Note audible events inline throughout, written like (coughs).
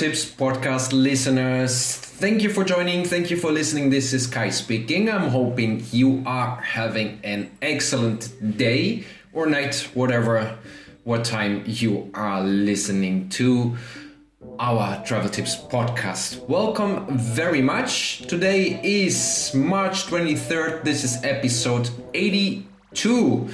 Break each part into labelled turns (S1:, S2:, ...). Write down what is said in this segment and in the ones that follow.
S1: Tips podcast listeners? Thank you for joining. Thank you for listening. This is Kai speaking. I'm hoping you are having an excellent day or night, whatever, what time you are listening to our Travel Tips podcast. Welcome very much. Today is March 23rd. This is episode 82.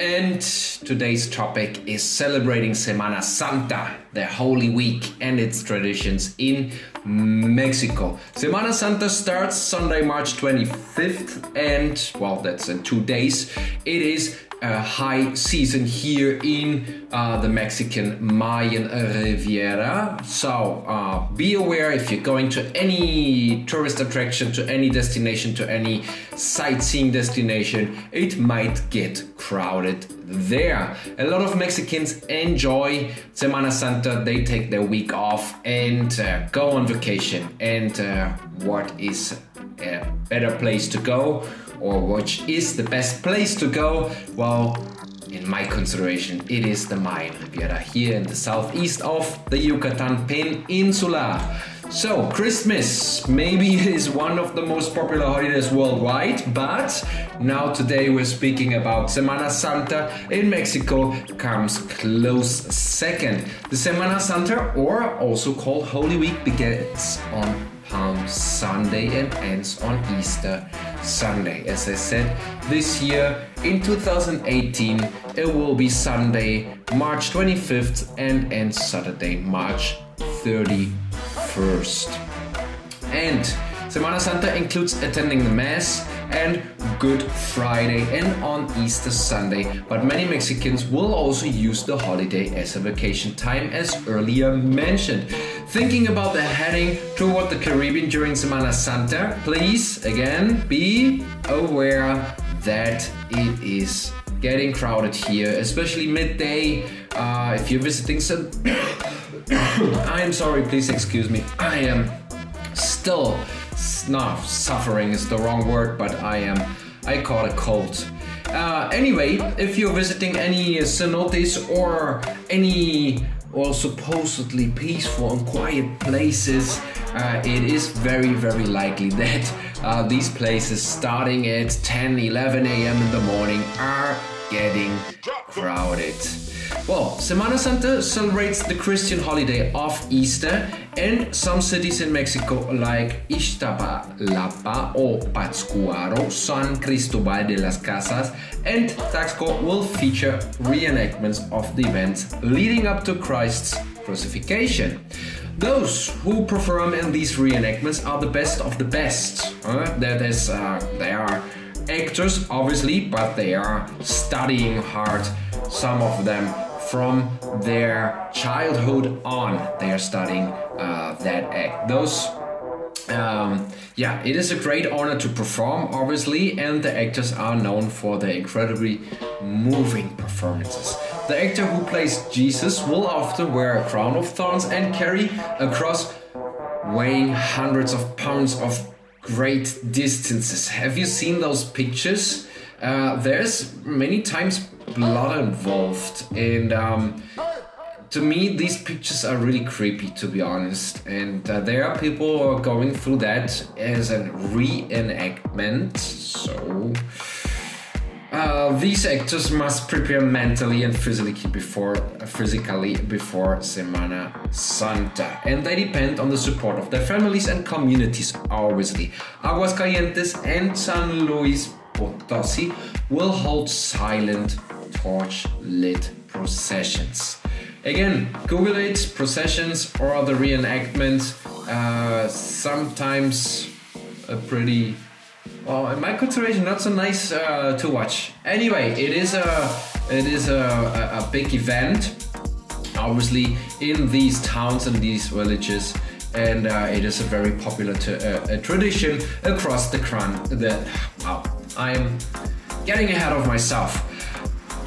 S1: And today's topic is celebrating Semana Santa, the Holy Week, and its traditions in Mexico. Semana Santa starts Sunday, March 25th, and well, that's in two days. It is a high season here in uh, the Mexican Mayan Riviera. So uh, be aware if you're going to any tourist attraction, to any destination, to any sightseeing destination, it might get crowded there. A lot of Mexicans enjoy Semana Santa, they take their week off and uh, go on vacation. And uh, what is a better place to go? Or which is the best place to go? Well, in my consideration, it is the Mayan Riviera here in the southeast of the Yucatan Peninsula. So, Christmas maybe is one of the most popular holidays worldwide, but now today we're speaking about Semana Santa in Mexico comes close second. The Semana Santa, or also called Holy Week, begins on Palm Sunday and ends on Easter Sunday. As I said, this year in 2018, it will be Sunday, March 25th, and ends Saturday, March 31st. And Semana Santa includes attending the Mass and Good Friday and on Easter Sunday, but many Mexicans will also use the holiday as a vacation time, as earlier mentioned. Thinking about the heading toward the Caribbean during Semana Santa, please again be aware that it is getting crowded here, especially midday. Uh, if you're visiting some, (coughs) I am sorry, please excuse me. I am still no suffering is the wrong word, but I am I caught a cold. Uh, anyway, if you're visiting any cenotes or any or supposedly peaceful and quiet places, uh, it is very very likely (laughs) that uh, these places starting at 10 11 a.m in the morning are getting crowded well semana santa celebrates the christian holiday of easter and some cities in mexico like Iztapalapa or Pátzcuaro, San Cristobal de las Casas, and Taxco will feature reenactments of the events leading up to Christ's crucifixion. Those who perform in these reenactments are the best of the best. Uh, that is, uh, they are actors, obviously, but they are studying hard. Some of them from their childhood on, they are studying uh, that act. Those um, yeah, it is a great honor to perform, obviously, and the actors are known for their incredibly moving performances. The actor who plays Jesus will often wear a crown of thorns and carry a cross weighing hundreds of pounds of great distances. Have you seen those pictures? Uh, there's many times blood involved, and um, to me, these pictures are really creepy, to be honest. And uh, there are people going through that as a reenactment. So uh, these actors must prepare mentally and physically before physically before Semana Santa, and they depend on the support of their families and communities. Obviously, Aguascalientes and San Luis Potosi will hold silent torch lit processions. Again, Google it, processions or other reenactments. Uh, sometimes a pretty, well, in my consideration, not so nice uh, to watch. Anyway, it is a it is a, a, a big event. Obviously, in these towns and these villages, and uh, it is a very popular t- uh, tradition across the cran. The wow, I'm getting ahead of myself.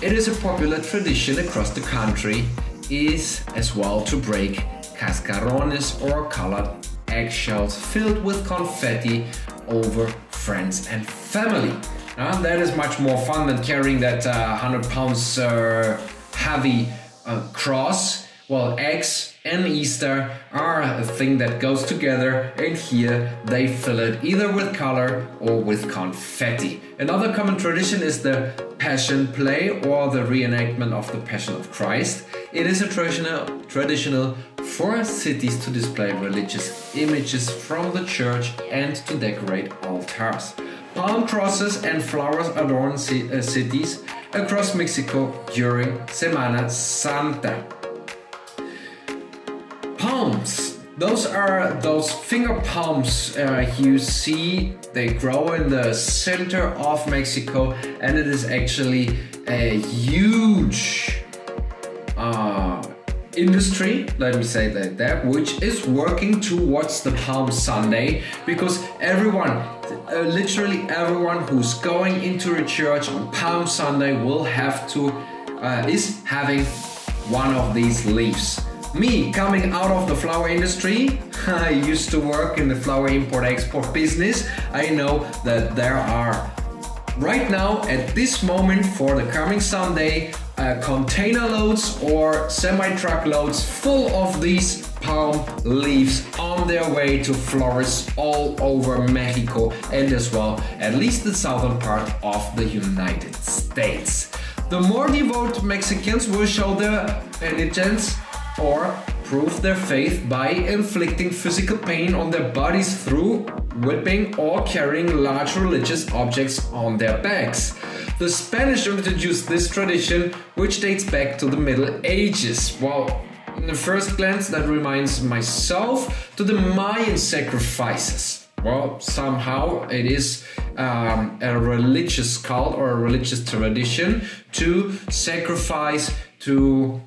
S1: It is a popular tradition across the country, is as well to break cascarones or colored eggshells filled with confetti over friends and family. Now, that is much more fun than carrying that uh, 100 pounds uh, heavy uh, cross. Well, eggs and Easter are a thing that goes together, and here they fill it either with color or with confetti. Another common tradition is the Passion Play or the reenactment of the Passion of Christ. It is a traditional, traditional for cities to display religious images from the church and to decorate altars. Palm crosses and flowers adorn uh, cities across Mexico during Semana Santa. Palms. Those are those finger palms uh, you see. They grow in the center of Mexico, and it is actually a huge uh, industry, let me say that, which is working towards the Palm Sunday because everyone, uh, literally everyone who's going into a church on Palm Sunday will have to, uh, is having one of these leaves. Me coming out of the flower industry, (laughs) I used to work in the flower import export business. I know that there are right now at this moment for the coming Sunday uh, container loads or semi truck loads full of these palm leaves on their way to florists all over Mexico and as well at least the southern part of the United States. The more devout Mexicans will show their penitence or prove their faith by inflicting physical pain on their bodies through whipping or carrying large religious objects on their backs. The Spanish introduced this tradition, which dates back to the Middle Ages. Well, in the first glance, that reminds myself to the Mayan sacrifices. Well, somehow it is um, a religious cult or a religious tradition to sacrifice to,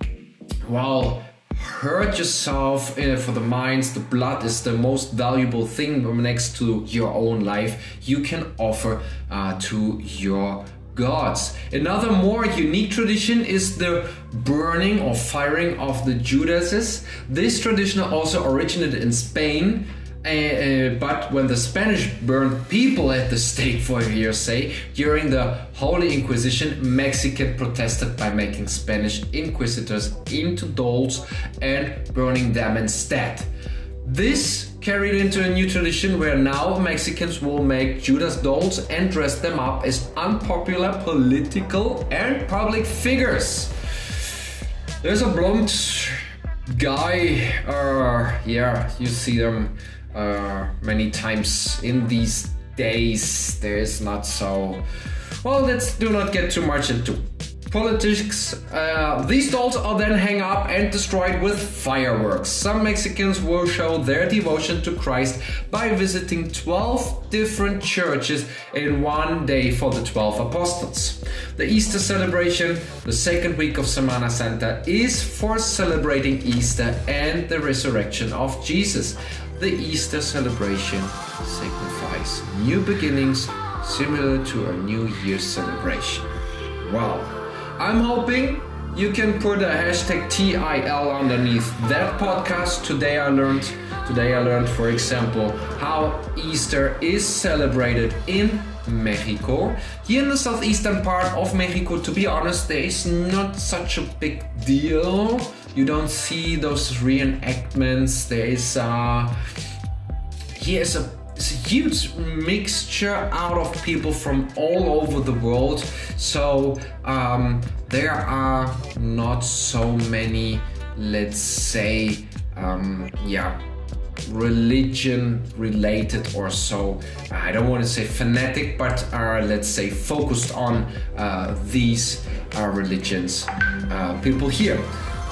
S1: well, hurt yourself uh, for the Mayans the blood is the most valuable thing next to your own life you can offer uh, to your gods. Another more unique tradition is the burning or firing of the judases. This tradition also originated in spain uh, but when the Spanish burned people at the stake for hearsay during the Holy Inquisition, Mexican protested by making Spanish inquisitors into dolls and burning them instead. This carried into a new tradition where now Mexicans will make Judas dolls and dress them up as unpopular political and public figures. There's a blonde guy, uh, yeah, you see them uh, many times in these days. There's not so. Well, let's do not get too much into politics. Uh, these dolls are then hung up and destroyed with fireworks. Some Mexicans will show their devotion to Christ by visiting 12 different churches in one day for the 12 apostles. The Easter celebration, the second week of Semana Santa, is for celebrating Easter and the resurrection of Jesus. The Easter celebration signifies new beginnings similar to a New Year's celebration. Wow. I'm hoping you can put a hashtag TIL underneath that podcast. Today I learned today I learned for example how Easter is celebrated in Mexico. Here in the southeastern part of Mexico, to be honest, there is not such a big deal. You don't see those reenactments. There is uh here is a it's a huge mixture out of people from all over the world. So um, there are not so many, let's say, um, yeah, religion related or so. I don't want to say fanatic, but are let's say focused on uh, these uh, religions. Uh, people here.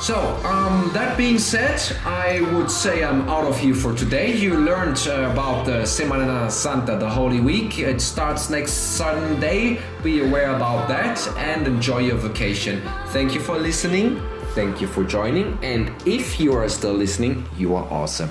S1: So, um, that being said, I would say I'm out of here for today. You learned uh, about the Semana Santa, the Holy Week. It starts next Sunday. Be aware about that and enjoy your vacation. Thank you for listening. Thank you for joining. And if you are still listening, you are awesome.